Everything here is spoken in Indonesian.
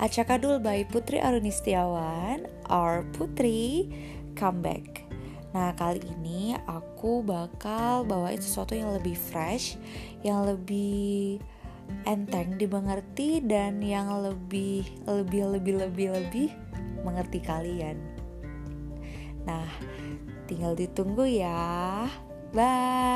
Acakadul by Putri Arunistiawan or Putri Comeback Nah kali ini aku bakal bawain sesuatu yang lebih fresh Yang lebih enteng dimengerti dan yang lebih lebih lebih lebih lebih mengerti kalian. Nah, tinggal ditunggu ya. Bye.